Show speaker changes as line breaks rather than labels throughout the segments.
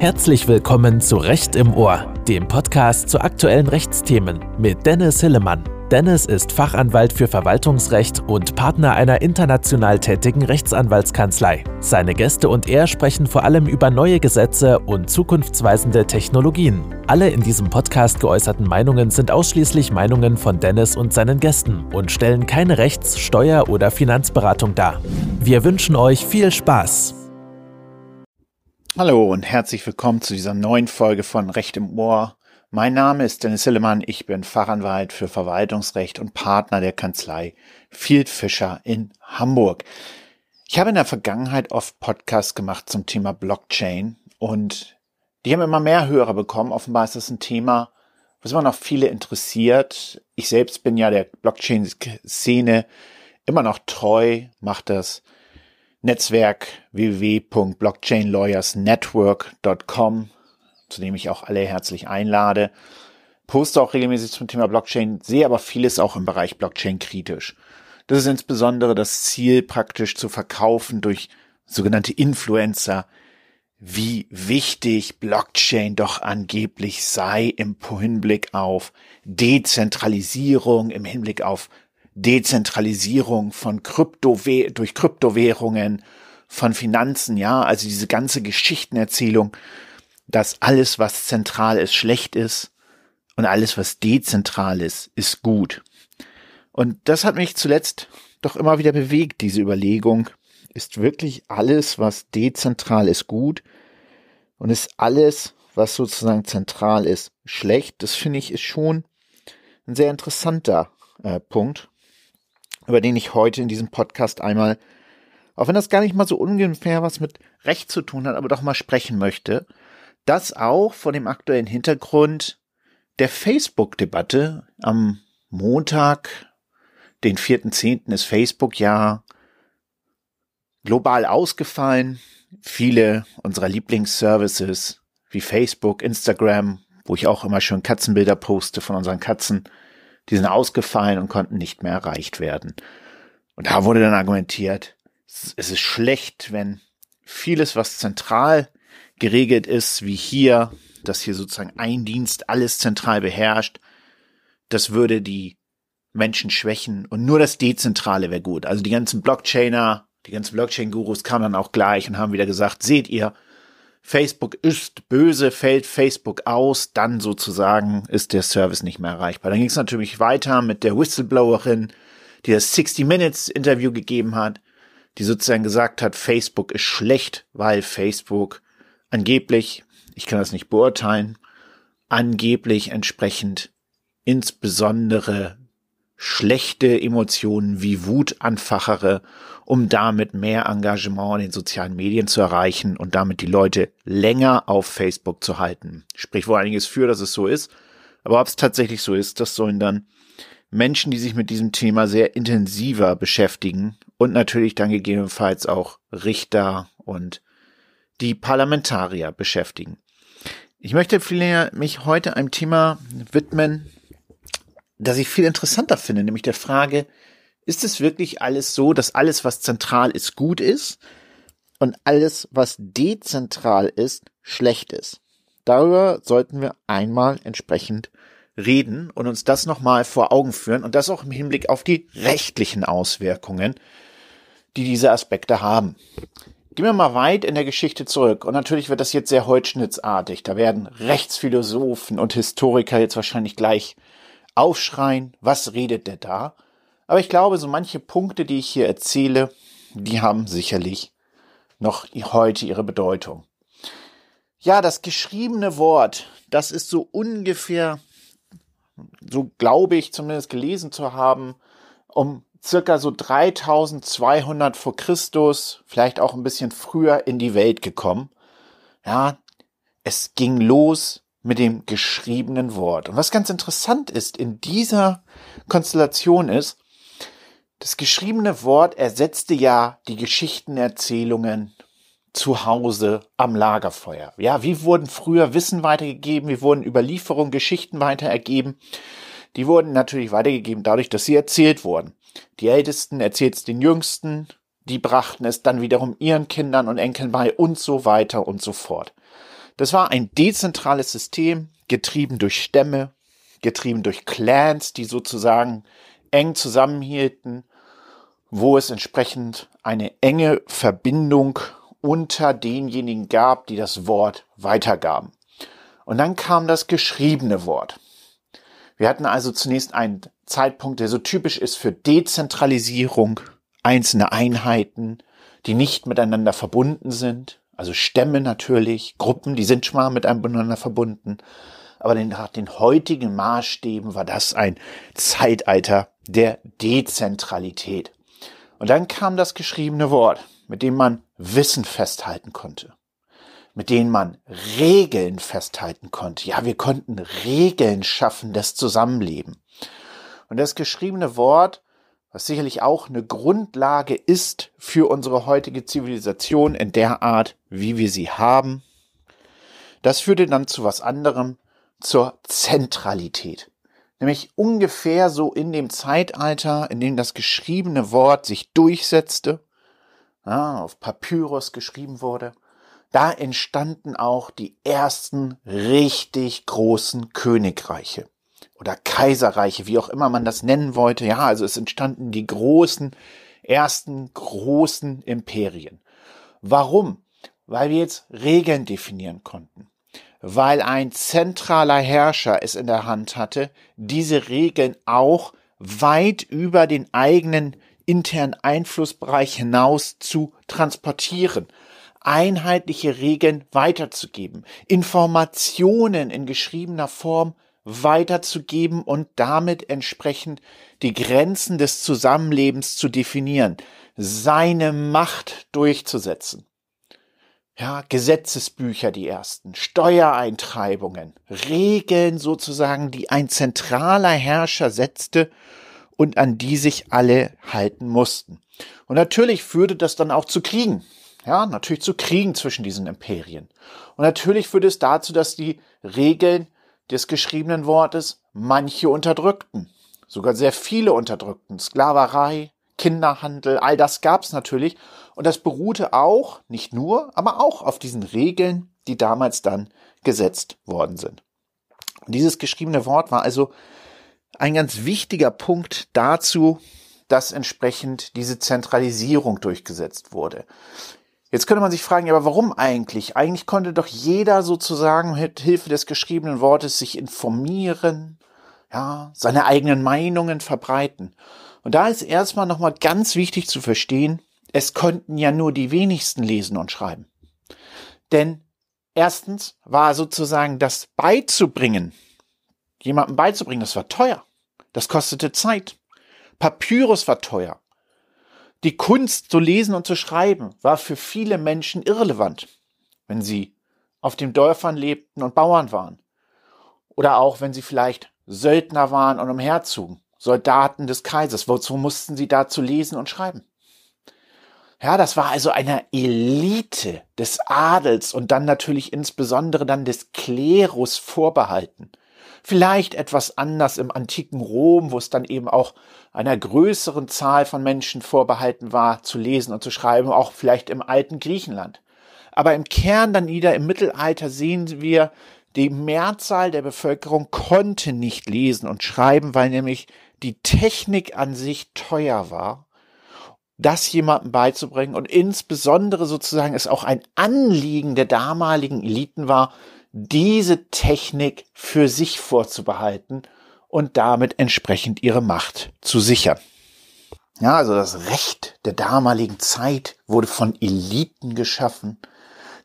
Herzlich willkommen zu Recht im Ohr, dem Podcast zu aktuellen Rechtsthemen mit Dennis Hillemann. Dennis ist Fachanwalt für Verwaltungsrecht und Partner einer international tätigen Rechtsanwaltskanzlei. Seine Gäste und er sprechen vor allem über neue Gesetze und zukunftsweisende Technologien. Alle in diesem Podcast geäußerten Meinungen sind ausschließlich Meinungen von Dennis und seinen Gästen und stellen keine Rechts-, Steuer- oder Finanzberatung dar. Wir wünschen euch viel Spaß.
Hallo und herzlich willkommen zu dieser neuen Folge von Recht im Ohr mein Name ist Dennis Hillemann, ich bin Fachanwalt für Verwaltungsrecht und Partner der Kanzlei Field Fischer in Hamburg. Ich habe in der Vergangenheit oft Podcasts gemacht zum Thema Blockchain und die haben immer mehr Hörer bekommen. Offenbar ist das ein Thema, was immer noch viele interessiert. Ich selbst bin ja der Blockchain-Szene immer noch treu, mache das Netzwerk www.blockchainlawyersnetwork.com zu dem ich auch alle herzlich einlade. Poste auch regelmäßig zum Thema Blockchain, sehe aber vieles auch im Bereich Blockchain kritisch. Das ist insbesondere das Ziel, praktisch zu verkaufen durch sogenannte Influencer, wie wichtig Blockchain doch angeblich sei im Hinblick auf Dezentralisierung, im Hinblick auf Dezentralisierung von Krypto durch Kryptowährungen, von Finanzen, ja, also diese ganze Geschichtenerzählung dass alles, was zentral ist, schlecht ist und alles, was dezentral ist, ist gut. Und das hat mich zuletzt doch immer wieder bewegt, diese Überlegung, ist wirklich alles, was dezentral ist, gut und ist alles, was sozusagen zentral ist, schlecht. Das finde ich ist schon ein sehr interessanter äh, Punkt, über den ich heute in diesem Podcast einmal, auch wenn das gar nicht mal so ungefähr was mit Recht zu tun hat, aber doch mal sprechen möchte. Das auch vor dem aktuellen Hintergrund der Facebook-Debatte. Am Montag, den 4.10. ist Facebook ja global ausgefallen. Viele unserer Lieblingsservices wie Facebook, Instagram, wo ich auch immer schön Katzenbilder poste von unseren Katzen, die sind ausgefallen und konnten nicht mehr erreicht werden. Und da wurde dann argumentiert, es ist schlecht, wenn vieles, was zentral geregelt ist wie hier, dass hier sozusagen ein Dienst alles zentral beherrscht, das würde die Menschen schwächen und nur das Dezentrale wäre gut. Also die ganzen Blockchainer, die ganzen Blockchain-Gurus kamen dann auch gleich und haben wieder gesagt, seht ihr, Facebook ist böse, fällt Facebook aus, dann sozusagen ist der Service nicht mehr erreichbar. Dann ging es natürlich weiter mit der Whistleblowerin, die das 60 Minutes Interview gegeben hat, die sozusagen gesagt hat, Facebook ist schlecht, weil Facebook angeblich, ich kann das nicht beurteilen, angeblich entsprechend insbesondere schlechte Emotionen wie Wut anfachere, um damit mehr Engagement in den sozialen Medien zu erreichen und damit die Leute länger auf Facebook zu halten. Sprich wohl einiges für, dass es so ist. Aber ob es tatsächlich so ist, das sollen dann Menschen, die sich mit diesem Thema sehr intensiver beschäftigen und natürlich dann gegebenenfalls auch Richter und die Parlamentarier beschäftigen. Ich möchte mich heute einem Thema widmen, das ich viel interessanter finde, nämlich der Frage, ist es wirklich alles so, dass alles, was zentral ist, gut ist und alles, was dezentral ist, schlecht ist? Darüber sollten wir einmal entsprechend reden und uns das nochmal vor Augen führen und das auch im Hinblick auf die rechtlichen Auswirkungen, die diese Aspekte haben. Gehen wir mal weit in der Geschichte zurück. Und natürlich wird das jetzt sehr holzschnittsartig. Da werden Rechtsphilosophen und Historiker jetzt wahrscheinlich gleich aufschreien, was redet der da? Aber ich glaube, so manche Punkte, die ich hier erzähle, die haben sicherlich noch heute ihre Bedeutung. Ja, das geschriebene Wort, das ist so ungefähr, so glaube ich zumindest gelesen zu haben, um circa so 3200 vor Christus, vielleicht auch ein bisschen früher in die Welt gekommen. Ja, es ging los mit dem geschriebenen Wort. Und was ganz interessant ist in dieser Konstellation ist, das geschriebene Wort ersetzte ja die Geschichtenerzählungen zu Hause am Lagerfeuer. Ja, wie wurden früher Wissen weitergegeben, wie wurden Überlieferungen, Geschichten weitergegeben? Die wurden natürlich weitergegeben dadurch, dass sie erzählt wurden. Die Ältesten erzählt es den Jüngsten, die brachten es dann wiederum ihren Kindern und Enkeln bei und so weiter und so fort. Das war ein dezentrales System, getrieben durch Stämme, getrieben durch Clans, die sozusagen eng zusammenhielten, wo es entsprechend eine enge Verbindung unter denjenigen gab, die das Wort weitergaben. Und dann kam das geschriebene Wort. Wir hatten also zunächst einen Zeitpunkt, der so typisch ist für Dezentralisierung, einzelne Einheiten, die nicht miteinander verbunden sind, also Stämme natürlich, Gruppen, die sind schon mal miteinander verbunden, aber nach den heutigen Maßstäben war das ein Zeitalter der Dezentralität. Und dann kam das geschriebene Wort, mit dem man Wissen festhalten konnte, mit denen man Regeln festhalten konnte. Ja, wir konnten Regeln schaffen des Zusammenleben. Und das geschriebene Wort, was sicherlich auch eine Grundlage ist für unsere heutige Zivilisation in der Art, wie wir sie haben, das führte dann zu was anderem, zur Zentralität. Nämlich ungefähr so in dem Zeitalter, in dem das geschriebene Wort sich durchsetzte, ja, auf Papyrus geschrieben wurde, da entstanden auch die ersten richtig großen Königreiche oder Kaiserreiche, wie auch immer man das nennen wollte. Ja, also es entstanden die großen, ersten großen Imperien. Warum? Weil wir jetzt Regeln definieren konnten. Weil ein zentraler Herrscher es in der Hand hatte, diese Regeln auch weit über den eigenen internen Einflussbereich hinaus zu transportieren einheitliche Regeln weiterzugeben, Informationen in geschriebener Form weiterzugeben und damit entsprechend die Grenzen des Zusammenlebens zu definieren, seine Macht durchzusetzen. Ja, Gesetzesbücher die ersten, Steuereintreibungen, Regeln sozusagen, die ein zentraler Herrscher setzte und an die sich alle halten mussten. Und natürlich führte das dann auch zu Kriegen. Ja, natürlich zu Kriegen zwischen diesen Imperien. Und natürlich führte es dazu, dass die Regeln des geschriebenen Wortes manche unterdrückten, sogar sehr viele unterdrückten. Sklaverei, Kinderhandel, all das gab's natürlich. Und das beruhte auch, nicht nur, aber auch auf diesen Regeln, die damals dann gesetzt worden sind. Und dieses geschriebene Wort war also ein ganz wichtiger Punkt dazu, dass entsprechend diese Zentralisierung durchgesetzt wurde. Jetzt könnte man sich fragen, ja, aber warum eigentlich? Eigentlich konnte doch jeder sozusagen mit Hilfe des geschriebenen Wortes sich informieren, ja, seine eigenen Meinungen verbreiten. Und da ist erstmal nochmal ganz wichtig zu verstehen, es konnten ja nur die wenigsten lesen und schreiben. Denn erstens war sozusagen das beizubringen, jemandem beizubringen, das war teuer. Das kostete Zeit. Papyrus war teuer. Die Kunst zu lesen und zu schreiben war für viele Menschen irrelevant, wenn sie auf den Dörfern lebten und Bauern waren. Oder auch wenn sie vielleicht Söldner waren und umherzogen, Soldaten des Kaisers. Wozu mussten sie dazu lesen und schreiben? Ja, das war also eine Elite des Adels und dann natürlich insbesondere dann des Klerus vorbehalten. Vielleicht etwas anders im antiken Rom, wo es dann eben auch einer größeren Zahl von Menschen vorbehalten war, zu lesen und zu schreiben, auch vielleicht im alten Griechenland. Aber im Kern dann wieder im Mittelalter sehen wir, die Mehrzahl der Bevölkerung konnte nicht lesen und schreiben, weil nämlich die Technik an sich teuer war das jemandem beizubringen und insbesondere sozusagen es auch ein Anliegen der damaligen Eliten war, diese Technik für sich vorzubehalten und damit entsprechend ihre Macht zu sichern. Ja, also das Recht der damaligen Zeit wurde von Eliten geschaffen,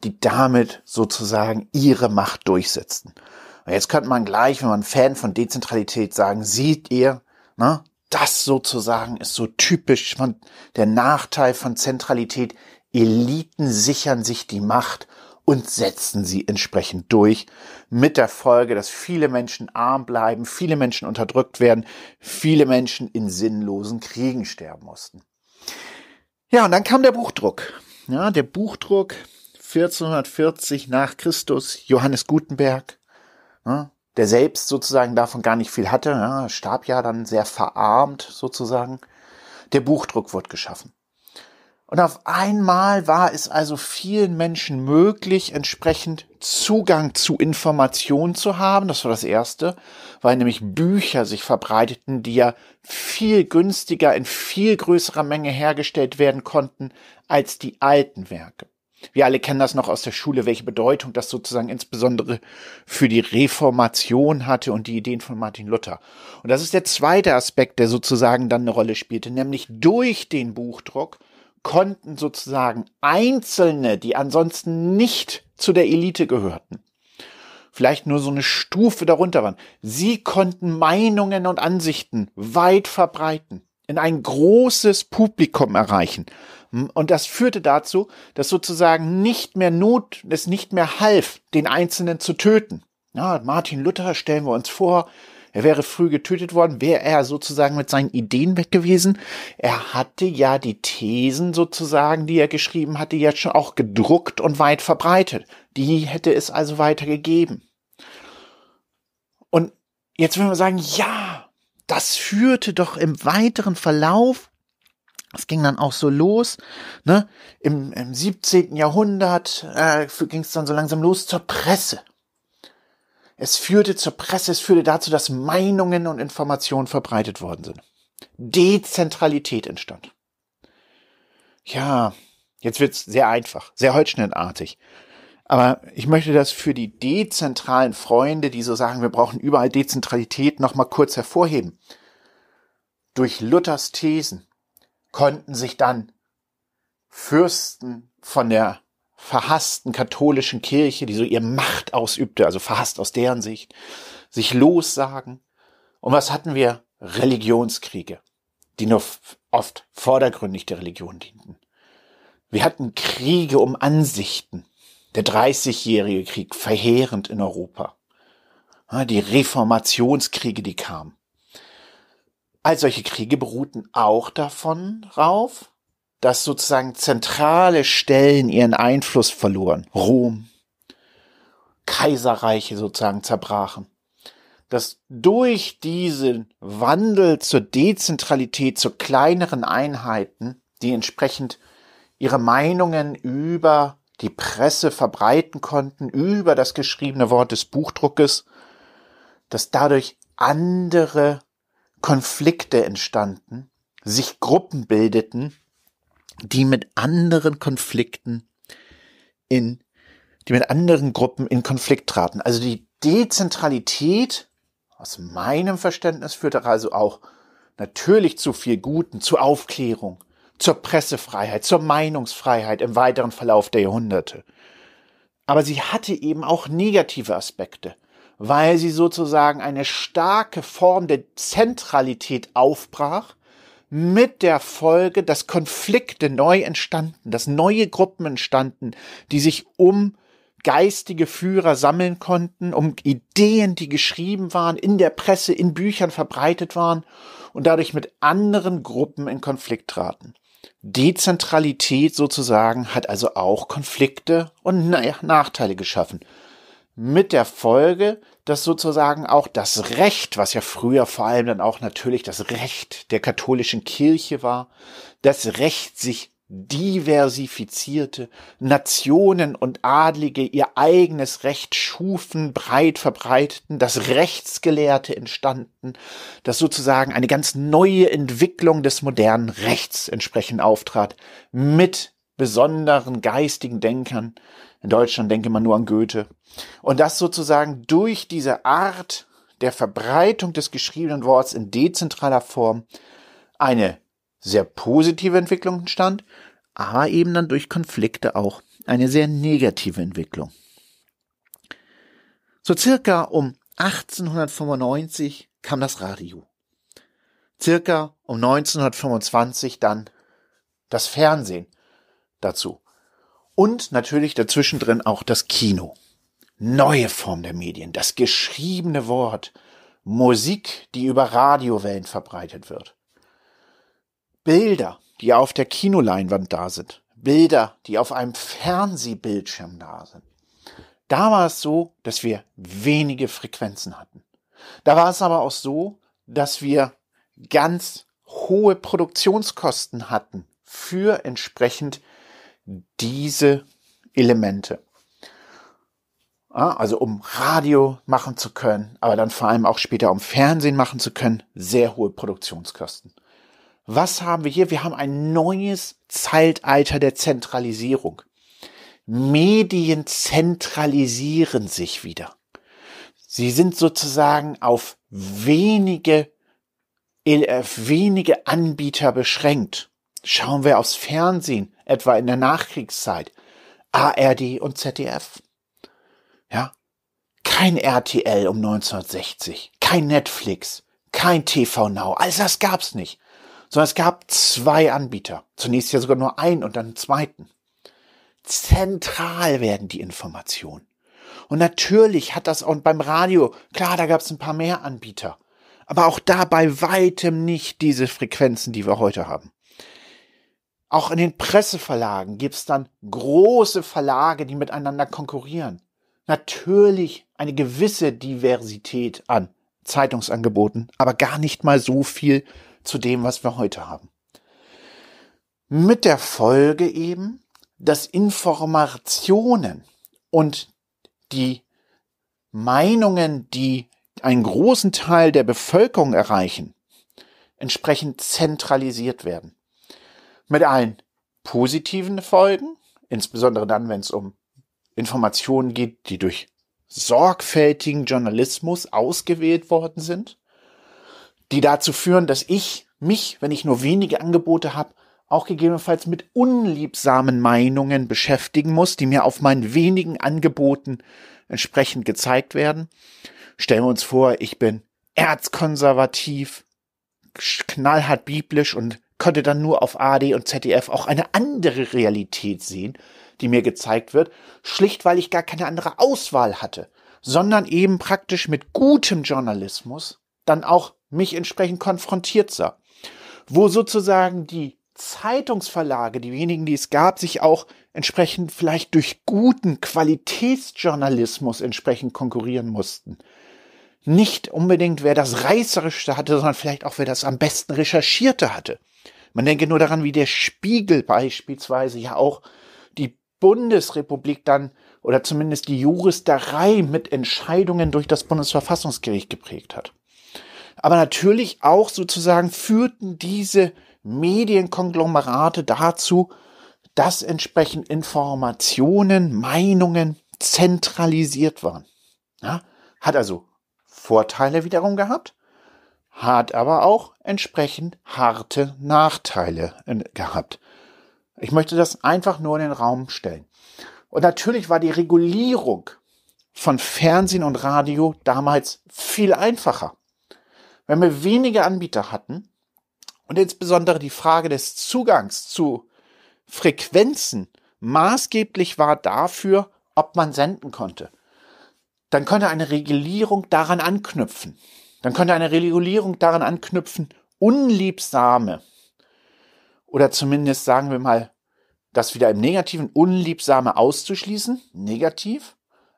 die damit sozusagen ihre Macht durchsetzten. Und jetzt könnte man gleich, wenn man Fan von Dezentralität sagen, sieht ihr, ne, das sozusagen ist so typisch von der Nachteil von Zentralität. Eliten sichern sich die Macht und setzen sie entsprechend durch, mit der Folge, dass viele Menschen arm bleiben, viele Menschen unterdrückt werden, viele Menschen in sinnlosen Kriegen sterben mussten. Ja, und dann kam der Buchdruck. Ja, der Buchdruck 1440 nach Christus, Johannes Gutenberg, ja, der selbst sozusagen davon gar nicht viel hatte, ja, starb ja dann sehr verarmt sozusagen. Der Buchdruck wird geschaffen. Und auf einmal war es also vielen Menschen möglich, entsprechend Zugang zu Informationen zu haben. Das war das Erste, weil nämlich Bücher sich verbreiteten, die ja viel günstiger in viel größerer Menge hergestellt werden konnten als die alten Werke. Wir alle kennen das noch aus der Schule, welche Bedeutung das sozusagen insbesondere für die Reformation hatte und die Ideen von Martin Luther. Und das ist der zweite Aspekt, der sozusagen dann eine Rolle spielte, nämlich durch den Buchdruck konnten sozusagen Einzelne, die ansonsten nicht zu der Elite gehörten, vielleicht nur so eine Stufe darunter waren, sie konnten Meinungen und Ansichten weit verbreiten, in ein großes Publikum erreichen. Und das führte dazu, dass sozusagen nicht mehr Not, es nicht mehr half, den Einzelnen zu töten. Ja, Martin Luther stellen wir uns vor, er wäre früh getötet worden, wäre er sozusagen mit seinen Ideen weg gewesen. Er hatte ja die Thesen sozusagen, die er geschrieben hatte, jetzt schon auch gedruckt und weit verbreitet. Die hätte es also weitergegeben. Und jetzt würden wir sagen, ja, das führte doch im weiteren Verlauf es ging dann auch so los, ne? Im, im 17. Jahrhundert äh, ging es dann so langsam los zur Presse. Es führte zur Presse, es führte dazu, dass Meinungen und Informationen verbreitet worden sind. Dezentralität entstand. Ja, jetzt wird's sehr einfach, sehr holzschnittartig. Aber ich möchte das für die dezentralen Freunde, die so sagen, wir brauchen überall Dezentralität, nochmal kurz hervorheben. Durch Luthers Thesen konnten sich dann Fürsten von der verhassten katholischen Kirche, die so ihr Macht ausübte, also verhasst aus deren Sicht, sich lossagen. Und was hatten wir? Religionskriege, die nur oft vordergründig der Religion dienten. Wir hatten Kriege um Ansichten. Der Dreißigjährige Krieg, verheerend in Europa. Die Reformationskriege, die kamen. All solche Kriege beruhten auch davon rauf, dass sozusagen zentrale Stellen ihren Einfluss verloren. Rom, Kaiserreiche sozusagen zerbrachen. Dass durch diesen Wandel zur Dezentralität, zu kleineren Einheiten, die entsprechend ihre Meinungen über die Presse verbreiten konnten, über das geschriebene Wort des Buchdruckes, dass dadurch andere Konflikte entstanden, sich Gruppen bildeten, die mit anderen Konflikten in, die mit anderen Gruppen in Konflikt traten. Also die Dezentralität aus meinem Verständnis führte also auch natürlich zu viel Guten, zur Aufklärung, zur Pressefreiheit, zur Meinungsfreiheit im weiteren Verlauf der Jahrhunderte. Aber sie hatte eben auch negative Aspekte, weil sie sozusagen eine starke Form der Zentralität aufbrach, mit der Folge, dass Konflikte neu entstanden, dass neue Gruppen entstanden, die sich um geistige Führer sammeln konnten, um Ideen, die geschrieben waren, in der Presse, in Büchern verbreitet waren und dadurch mit anderen Gruppen in Konflikt traten. Dezentralität sozusagen hat also auch Konflikte und Nachteile geschaffen mit der Folge, dass sozusagen auch das Recht, was ja früher vor allem dann auch natürlich das Recht der katholischen Kirche war, das Recht sich diversifizierte, Nationen und Adlige ihr eigenes Recht schufen, breit verbreiteten, das Rechtsgelehrte entstanden, dass sozusagen eine ganz neue Entwicklung des modernen Rechts entsprechend auftrat, mit besonderen geistigen Denkern, in Deutschland denke man nur an Goethe. Und das sozusagen durch diese Art der Verbreitung des geschriebenen Worts in dezentraler Form eine sehr positive Entwicklung entstand, aber eben dann durch Konflikte auch eine sehr negative Entwicklung. So circa um 1895 kam das Radio. Circa um 1925 dann das Fernsehen dazu. Und natürlich dazwischen drin auch das Kino. Neue Form der Medien, das geschriebene Wort, Musik, die über Radiowellen verbreitet wird. Bilder, die auf der Kinoleinwand da sind. Bilder, die auf einem Fernsehbildschirm da sind. Da war es so, dass wir wenige Frequenzen hatten. Da war es aber auch so, dass wir ganz hohe Produktionskosten hatten für entsprechend diese Elemente. Also um Radio machen zu können, aber dann vor allem auch später um Fernsehen machen zu können, sehr hohe Produktionskosten. Was haben wir hier? Wir haben ein neues Zeitalter der Zentralisierung. Medien zentralisieren sich wieder. Sie sind sozusagen auf wenige, äh, wenige Anbieter beschränkt. Schauen wir aufs Fernsehen, etwa in der Nachkriegszeit. ARD und ZDF. Ja. Kein RTL um 1960, kein Netflix, kein TV Now, all das gab's nicht. Sondern es gab zwei Anbieter. Zunächst ja sogar nur einen und dann einen zweiten. Zentral werden die Informationen. Und natürlich hat das auch beim Radio, klar, da gab es ein paar mehr Anbieter. Aber auch da bei weitem nicht diese Frequenzen, die wir heute haben. Auch in den Presseverlagen gibt es dann große Verlage, die miteinander konkurrieren natürlich eine gewisse Diversität an Zeitungsangeboten, aber gar nicht mal so viel zu dem, was wir heute haben. Mit der Folge eben, dass Informationen und die Meinungen, die einen großen Teil der Bevölkerung erreichen, entsprechend zentralisiert werden. Mit allen positiven Folgen, insbesondere dann, wenn es um Informationen geht, die durch sorgfältigen Journalismus ausgewählt worden sind, die dazu führen, dass ich mich, wenn ich nur wenige Angebote habe, auch gegebenenfalls mit unliebsamen Meinungen beschäftigen muss, die mir auf meinen wenigen Angeboten entsprechend gezeigt werden. Stellen wir uns vor, ich bin erzkonservativ, knallhart biblisch und konnte dann nur auf AD und ZDF auch eine andere Realität sehen, die mir gezeigt wird, schlicht weil ich gar keine andere Auswahl hatte, sondern eben praktisch mit gutem Journalismus dann auch mich entsprechend konfrontiert sah. Wo sozusagen die Zeitungsverlage, die wenigen, die es gab, sich auch entsprechend vielleicht durch guten Qualitätsjournalismus entsprechend konkurrieren mussten. Nicht unbedingt, wer das Reißerischste hatte, sondern vielleicht auch, wer das am besten Recherchierte hatte. Man denke nur daran, wie der Spiegel beispielsweise ja auch Bundesrepublik dann oder zumindest die Juristerei mit Entscheidungen durch das Bundesverfassungsgericht geprägt hat. Aber natürlich auch sozusagen führten diese Medienkonglomerate dazu, dass entsprechend Informationen, Meinungen zentralisiert waren. Ja, hat also Vorteile wiederum gehabt, hat aber auch entsprechend harte Nachteile äh, gehabt. Ich möchte das einfach nur in den Raum stellen. Und natürlich war die Regulierung von Fernsehen und Radio damals viel einfacher. Wenn wir wenige Anbieter hatten und insbesondere die Frage des Zugangs zu Frequenzen maßgeblich war dafür, ob man senden konnte, dann könnte eine Regulierung daran anknüpfen. Dann könnte eine Regulierung daran anknüpfen, unliebsame oder zumindest sagen wir mal das wieder im Negativen Unliebsame auszuschließen, negativ,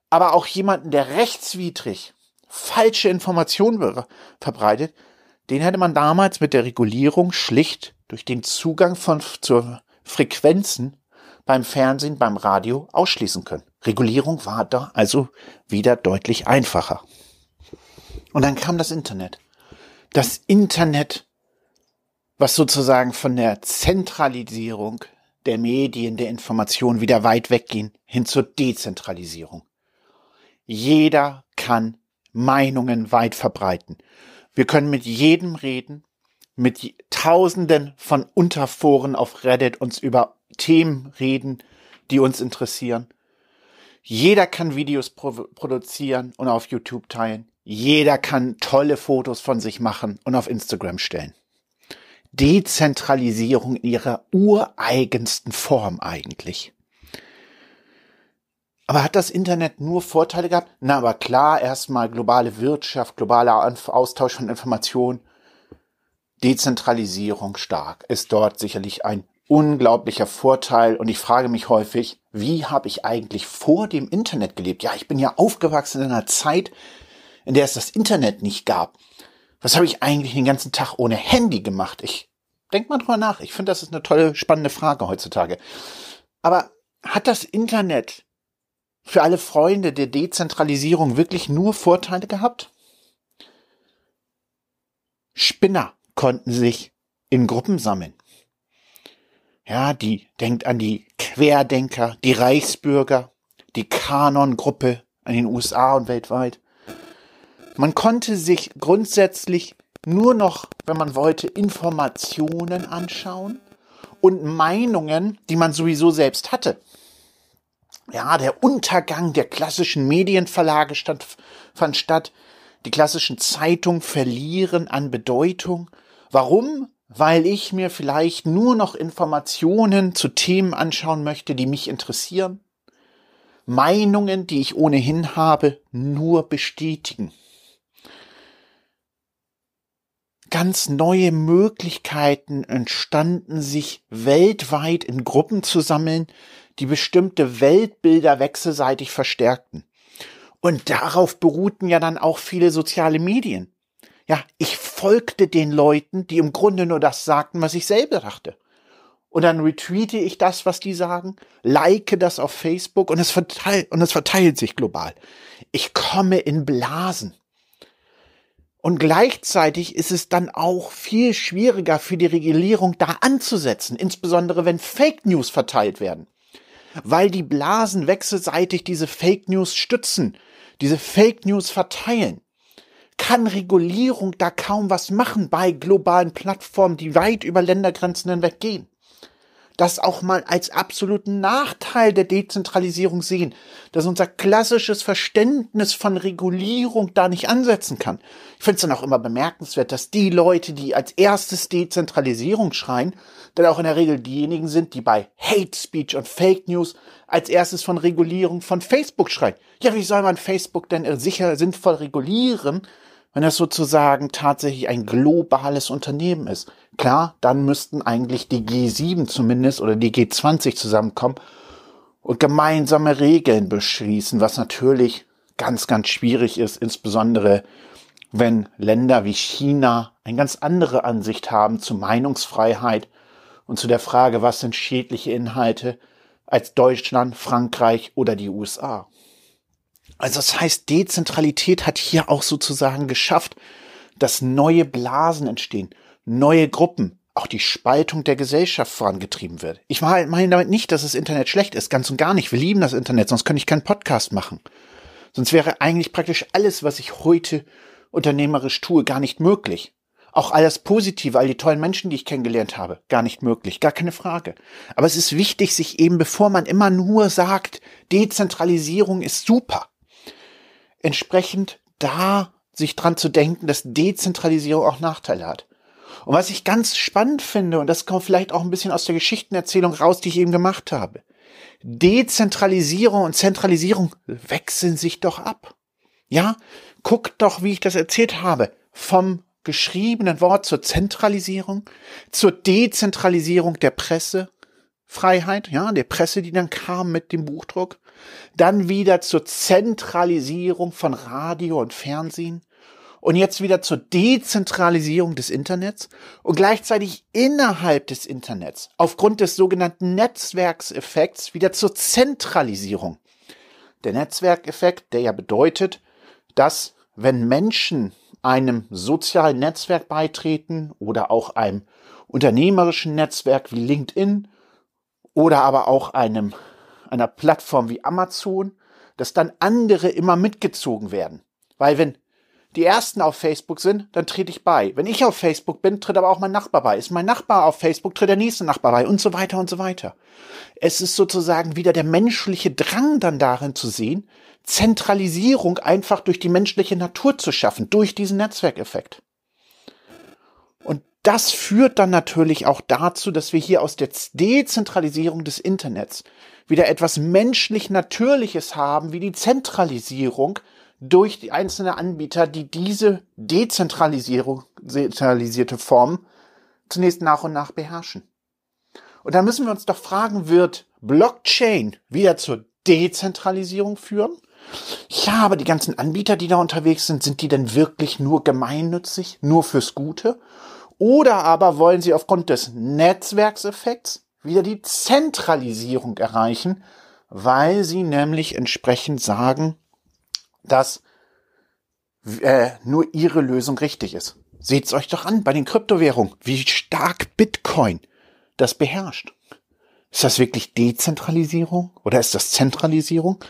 aber auch jemanden, der rechtswidrig falsche Informationen verbreitet, den hätte man damals mit der Regulierung schlicht durch den Zugang von zu Frequenzen beim Fernsehen, beim Radio ausschließen können. Regulierung war da also wieder deutlich einfacher. Und dann kam das Internet. Das Internet, was sozusagen von der Zentralisierung der Medien, der Information wieder weit weggehen hin zur Dezentralisierung. Jeder kann Meinungen weit verbreiten. Wir können mit jedem reden, mit Tausenden von Unterforen auf Reddit uns über Themen reden, die uns interessieren. Jeder kann Videos pro produzieren und auf YouTube teilen. Jeder kann tolle Fotos von sich machen und auf Instagram stellen. Dezentralisierung in ihrer ureigensten Form eigentlich. Aber hat das Internet nur Vorteile gehabt? Na, aber klar, erstmal globale Wirtschaft, globaler Austausch von Informationen, Dezentralisierung stark ist dort sicherlich ein unglaublicher Vorteil. Und ich frage mich häufig, wie habe ich eigentlich vor dem Internet gelebt? Ja, ich bin ja aufgewachsen in einer Zeit, in der es das Internet nicht gab. Was habe ich eigentlich den ganzen Tag ohne Handy gemacht? Ich Denkt mal drüber nach. Ich finde, das ist eine tolle, spannende Frage heutzutage. Aber hat das Internet für alle Freunde der Dezentralisierung wirklich nur Vorteile gehabt? Spinner konnten sich in Gruppen sammeln. Ja, die denkt an die Querdenker, die Reichsbürger, die Kanon-Gruppe in den USA und weltweit. Man konnte sich grundsätzlich nur noch, wenn man wollte, Informationen anschauen und Meinungen, die man sowieso selbst hatte. Ja, der Untergang der klassischen Medienverlage stand, fand statt. Die klassischen Zeitungen verlieren an Bedeutung. Warum? Weil ich mir vielleicht nur noch Informationen zu Themen anschauen möchte, die mich interessieren. Meinungen, die ich ohnehin habe, nur bestätigen. Ganz neue Möglichkeiten entstanden, sich weltweit in Gruppen zu sammeln, die bestimmte Weltbilder wechselseitig verstärkten. Und darauf beruhten ja dann auch viele soziale Medien. Ja, ich folgte den Leuten, die im Grunde nur das sagten, was ich selber dachte. Und dann retweete ich das, was die sagen, like das auf Facebook und es verteilt, und es verteilt sich global. Ich komme in Blasen. Und gleichzeitig ist es dann auch viel schwieriger für die Regulierung da anzusetzen, insbesondere wenn Fake News verteilt werden weil die Blasen wechselseitig diese Fake News stützen, diese Fake News verteilen. Kann Regulierung da kaum was machen bei globalen Plattformen, die weit über Ländergrenzen hinweg gehen? Das auch mal als absoluten Nachteil der Dezentralisierung sehen, dass unser klassisches Verständnis von Regulierung da nicht ansetzen kann. Ich finde es dann auch immer bemerkenswert, dass die Leute, die als erstes Dezentralisierung schreien, dann auch in der Regel diejenigen sind, die bei Hate Speech und Fake News als erstes von Regulierung von Facebook schreien. Ja, wie soll man Facebook denn sicher sinnvoll regulieren, wenn das sozusagen tatsächlich ein globales Unternehmen ist. Klar, dann müssten eigentlich die G7 zumindest oder die G20 zusammenkommen und gemeinsame Regeln beschließen, was natürlich ganz, ganz schwierig ist, insbesondere wenn Länder wie China eine ganz andere Ansicht haben zu Meinungsfreiheit und zu der Frage, was sind schädliche Inhalte, als Deutschland, Frankreich oder die USA. Also das heißt, Dezentralität hat hier auch sozusagen geschafft, dass neue Blasen entstehen, neue Gruppen, auch die Spaltung der Gesellschaft vorangetrieben wird. Ich meine damit nicht, dass das Internet schlecht ist, ganz und gar nicht. Wir lieben das Internet, sonst könnte ich keinen Podcast machen. Sonst wäre eigentlich praktisch alles, was ich heute unternehmerisch tue, gar nicht möglich. Auch alles Positive, all die tollen Menschen, die ich kennengelernt habe, gar nicht möglich, gar keine Frage. Aber es ist wichtig, sich eben, bevor man immer nur sagt, Dezentralisierung ist super, entsprechend da sich dran zu denken, dass Dezentralisierung auch Nachteile hat. Und was ich ganz spannend finde, und das kommt vielleicht auch ein bisschen aus der Geschichtenerzählung raus, die ich eben gemacht habe. Dezentralisierung und Zentralisierung wechseln sich doch ab. Ja, guckt doch, wie ich das erzählt habe, vom geschriebenen Wort zur Zentralisierung, zur Dezentralisierung der Presse, Freiheit, ja, der Presse, die dann kam mit dem Buchdruck, dann wieder zur Zentralisierung von Radio und Fernsehen. Und jetzt wieder zur Dezentralisierung des Internets. Und gleichzeitig innerhalb des Internets aufgrund des sogenannten Netzwerkseffekts wieder zur Zentralisierung. Der Netzwerkeffekt, der ja bedeutet, dass wenn Menschen einem sozialen Netzwerk beitreten oder auch einem unternehmerischen Netzwerk wie LinkedIn oder aber auch einem, einer Plattform wie Amazon, dass dann andere immer mitgezogen werden. Weil wenn die ersten auf Facebook sind, dann trete ich bei. Wenn ich auf Facebook bin, tritt aber auch mein Nachbar bei. Ist mein Nachbar auf Facebook, tritt der nächste Nachbar bei und so weiter und so weiter. Es ist sozusagen wieder der menschliche Drang dann darin zu sehen, Zentralisierung einfach durch die menschliche Natur zu schaffen, durch diesen Netzwerkeffekt das führt dann natürlich auch dazu, dass wir hier aus der Dezentralisierung des Internets wieder etwas menschlich Natürliches haben, wie die Zentralisierung durch die einzelnen Anbieter, die diese Dezentralisierung, dezentralisierte Form zunächst nach und nach beherrschen. Und da müssen wir uns doch fragen, wird Blockchain wieder zur Dezentralisierung führen? Ja, aber die ganzen Anbieter, die da unterwegs sind, sind die denn wirklich nur gemeinnützig, nur fürs Gute? Oder aber wollen sie aufgrund des Netzwerkseffekts wieder die Zentralisierung erreichen, weil sie nämlich entsprechend sagen, dass äh, nur ihre Lösung richtig ist. Seht's euch doch an bei den Kryptowährungen, wie stark Bitcoin das beherrscht. Ist das wirklich Dezentralisierung oder ist das Zentralisierung?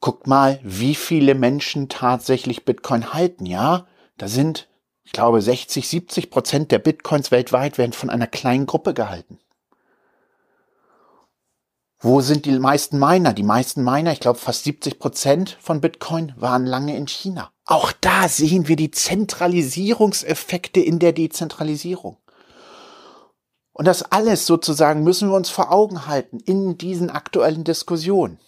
Guckt mal, wie viele Menschen tatsächlich Bitcoin halten. Ja, da sind, ich glaube, 60, 70 Prozent der Bitcoins weltweit werden von einer kleinen Gruppe gehalten. Wo sind die meisten Miner? Die meisten Miner, ich glaube fast 70 Prozent von Bitcoin, waren lange in China. Auch da sehen wir die Zentralisierungseffekte in der Dezentralisierung. Und das alles sozusagen müssen wir uns vor Augen halten in diesen aktuellen Diskussionen.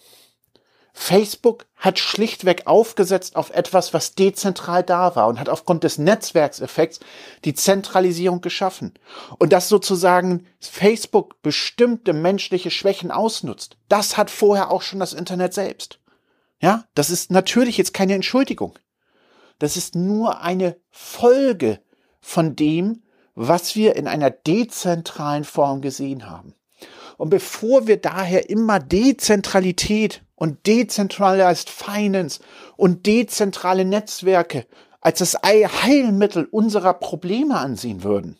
Facebook hat schlichtweg aufgesetzt auf etwas, was dezentral da war und hat aufgrund des Netzwerkseffekts die Zentralisierung geschaffen. Und dass sozusagen Facebook bestimmte menschliche Schwächen ausnutzt, das hat vorher auch schon das Internet selbst. Ja, das ist natürlich jetzt keine Entschuldigung. Das ist nur eine Folge von dem, was wir in einer dezentralen Form gesehen haben. Und bevor wir daher immer Dezentralität und Decentralized Finance und dezentrale Netzwerke als das Heilmittel unserer Probleme ansehen würden,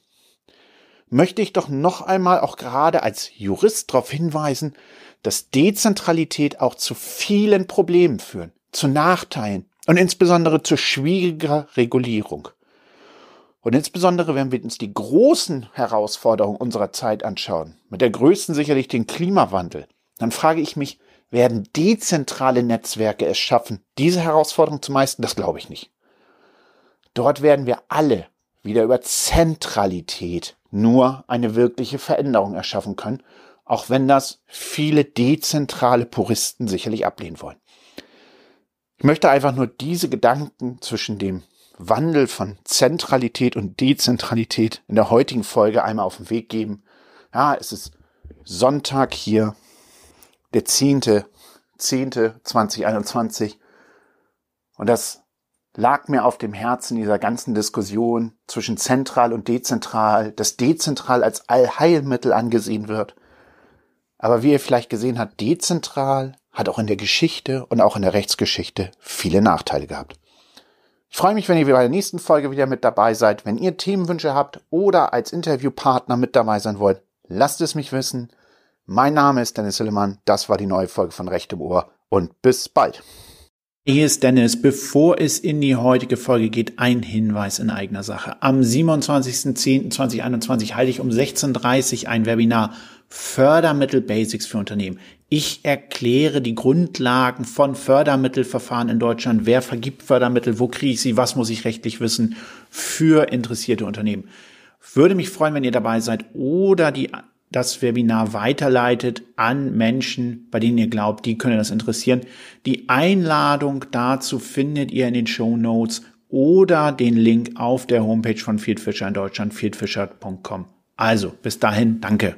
möchte ich doch noch einmal auch gerade als Jurist darauf hinweisen, dass Dezentralität auch zu vielen Problemen führen, zu Nachteilen und insbesondere zu schwieriger Regulierung. Und insbesondere, wenn wir uns die großen Herausforderungen unserer Zeit anschauen, mit der größten sicherlich den Klimawandel, dann frage ich mich, werden dezentrale Netzwerke es schaffen, diese Herausforderung zu meistern? Das glaube ich nicht. Dort werden wir alle wieder über Zentralität nur eine wirkliche Veränderung erschaffen können, auch wenn das viele dezentrale Puristen sicherlich ablehnen wollen. Ich möchte einfach nur diese Gedanken zwischen dem Wandel von Zentralität und Dezentralität in der heutigen Folge einmal auf den Weg geben. Ja, es ist Sonntag hier der 10. 10. 2021. Und das lag mir auf dem Herzen dieser ganzen Diskussion zwischen zentral und dezentral, dass dezentral als Allheilmittel angesehen wird. Aber wie ihr vielleicht gesehen habt, dezentral hat auch in der Geschichte und auch in der Rechtsgeschichte viele Nachteile gehabt. Ich freue mich, wenn ihr bei der nächsten Folge wieder mit dabei seid. Wenn ihr Themenwünsche habt oder als Interviewpartner mit dabei sein wollt, lasst es mich wissen. Mein Name ist Dennis Hillemann. Das war die neue Folge von Recht im Ohr und bis bald. Hier ist Dennis. Bevor es in die heutige Folge geht, ein Hinweis in eigener Sache. Am 27.10.2021 halte ich um 16.30 Uhr ein Webinar Fördermittel Basics für Unternehmen. Ich erkläre die Grundlagen von Fördermittelverfahren in Deutschland. Wer vergibt Fördermittel? Wo kriege ich sie? Was muss ich rechtlich wissen für interessierte Unternehmen? Würde mich freuen, wenn ihr dabei seid oder die das Webinar weiterleitet an Menschen, bei denen ihr glaubt, die können das interessieren. Die Einladung dazu findet ihr in den Show Notes oder den Link auf der Homepage von Fieldfisher in Deutschland, fieldfisher.com. Also, bis dahin, danke.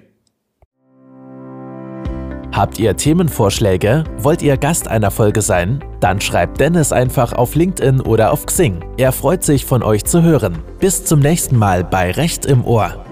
Habt ihr Themenvorschläge? Wollt ihr Gast einer Folge sein? Dann schreibt Dennis einfach auf LinkedIn oder auf Xing. Er freut sich, von euch zu hören. Bis zum nächsten Mal bei Recht im Ohr.